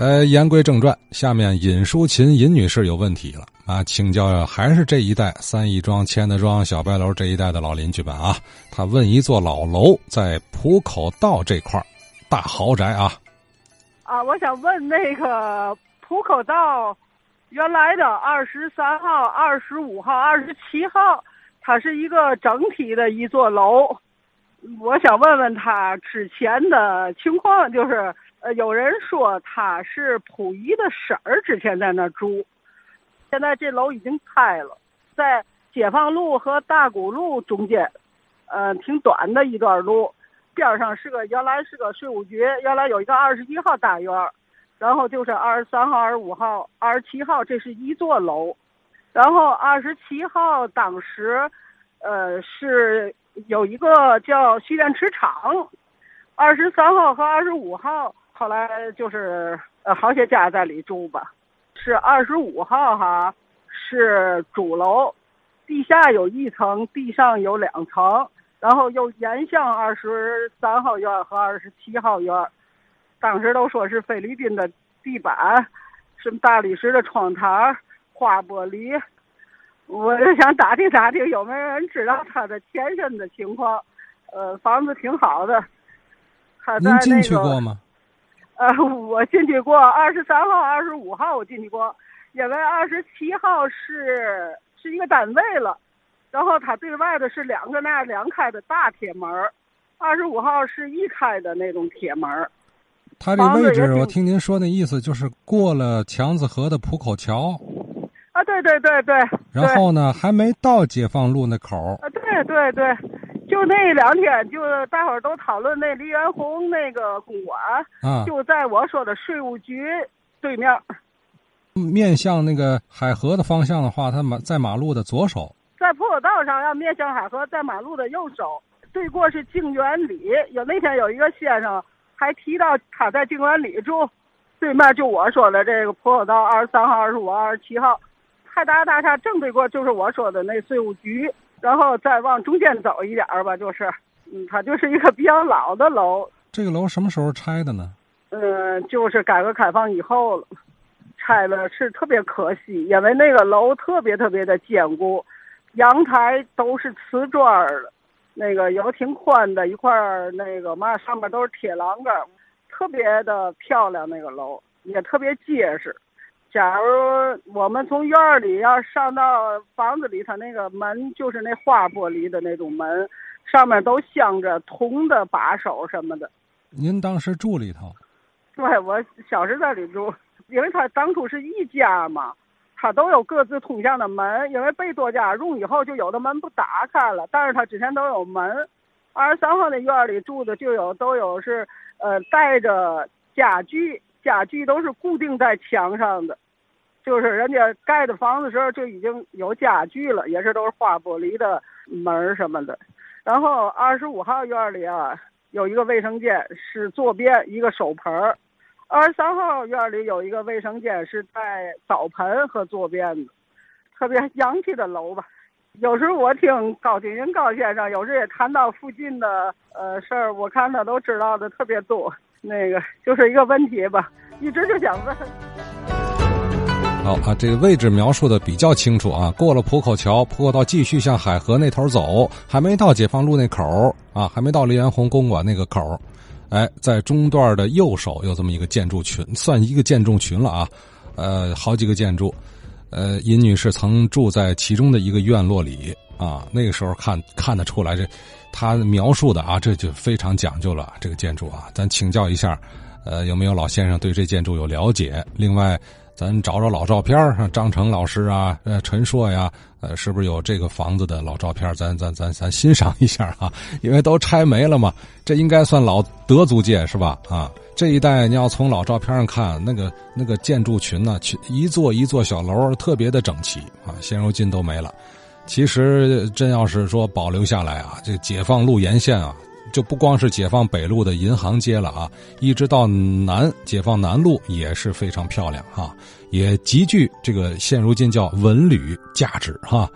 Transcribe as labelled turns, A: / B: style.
A: 呃，言归正传，下面尹淑琴尹女士有问题了啊，请教还是这一代三义庄、千德庄、小白楼这一代的老邻居们啊。他问一座老楼在浦口道这块大豪宅啊。
B: 啊，我想问那个浦口道原来的二十三号、二十五号、二十七号，它是一个整体的一座楼，我想问问他之前的情况，就是。呃，有人说他是溥仪的婶儿，之前在那住。现在这楼已经拆了，在解放路和大沽路中间，呃，挺短的一段路，边上是个原来是个税务局，原来有一个二十一号大院，然后就是二十三号、二十五号、二十七号，这是一座楼。然后二十七号当时，呃，是有一个叫蓄电池厂。二十三号和二十五号。后来就是呃，好些家在里住吧，是二十五号哈，是主楼，地下有一层，地上有两层，然后又沿向二十三号院和二十七号院，当时都说是菲律宾的地板，什么大理石的窗台，花玻璃，我就想打听打听有没有人知道他的前身的情况，呃，房子挺好的，他在
A: 您进去过吗？
B: 呃，我进去过二十三号、二十五号，我进去过，因为二十七号是是一个单位了，然后他对外的是两个那样两开的大铁门，二十五号是一开的那种铁门。
A: 他这位置，我听您说那意思就是过了强子河的浦口桥。
B: 啊，对对对对。
A: 然后呢，还没到解放路那口。
B: 啊，对对对。就那两天，就大伙儿都讨论那黎元洪那个公馆，
A: 啊，
B: 就在我说的税务局对面。
A: 面向那个海河的方向的话，他马在马路的左手。
B: 在坡口道上要面向海河，在马路的右手。对过是静园里，有那天有一个先生还提到他在静园里住，对面就我说的这个坡口道二十三号、二十五号、二十七号，泰达大厦正对过就是我说的那税务局。然后再往中间走一点吧，就是，嗯，它就是一个比较老的楼。
A: 这个楼什么时候拆的呢？
B: 嗯，就是改革开放以后了，拆了是特别可惜，因为那个楼特别特别的坚固，阳台都是瓷砖的，那个有挺宽的一块那个嘛，上面都是铁栏杆，特别的漂亮。那个楼也特别结实。假如我们从院里要上到房子里，它那个门就是那花玻璃的那种门，上面都镶着铜的把手什么的。
A: 您当时住里头？
B: 对，我小时在里住，因为他当初是一家嘛，他都有各自通向的门。因为被多家用以后，就有的门不打开了，但是他之前都有门。二十三号那院里住的就有都有是呃带着家具。家具都是固定在墙上的，就是人家盖的房子时候就已经有家具了，也是都是花玻璃的门什么的。然后二十五号院里啊，有一个卫生间是坐便一个手盆儿；二十三号院里有一个卫生间是带澡盆和坐便的，特别洋气的楼吧。有时候我听高景云高先生，有时也谈到附近的呃事儿，我看他都知道的特别多。那个就是一个问题吧，一直就想问。
A: 好啊，这个位置描述的比较清楚啊。过了浦口桥，浦口道继续向海河那头走，还没到解放路那口啊，还没到黎元洪公馆那个口哎，在中段的右手有这么一个建筑群，算一个建筑群了啊。呃，好几个建筑，呃，尹女士曾住在其中的一个院落里啊。那个时候看看得出来这。他描述的啊，这就非常讲究了。这个建筑啊，咱请教一下，呃，有没有老先生对这建筑有了解？另外，咱找找老照片张成老师啊，呃，陈硕呀，呃，是不是有这个房子的老照片？咱咱咱咱欣赏一下啊，因为都拆没了嘛，这应该算老德租界是吧？啊，这一带你要从老照片上看，那个那个建筑群呢，群一座一座小楼特别的整齐啊，现如今都没了。其实，真要是说保留下来啊，这解放路沿线啊，就不光是解放北路的银行街了啊，一直到南解放南路也是非常漂亮哈，也极具这个现如今叫文旅价值哈。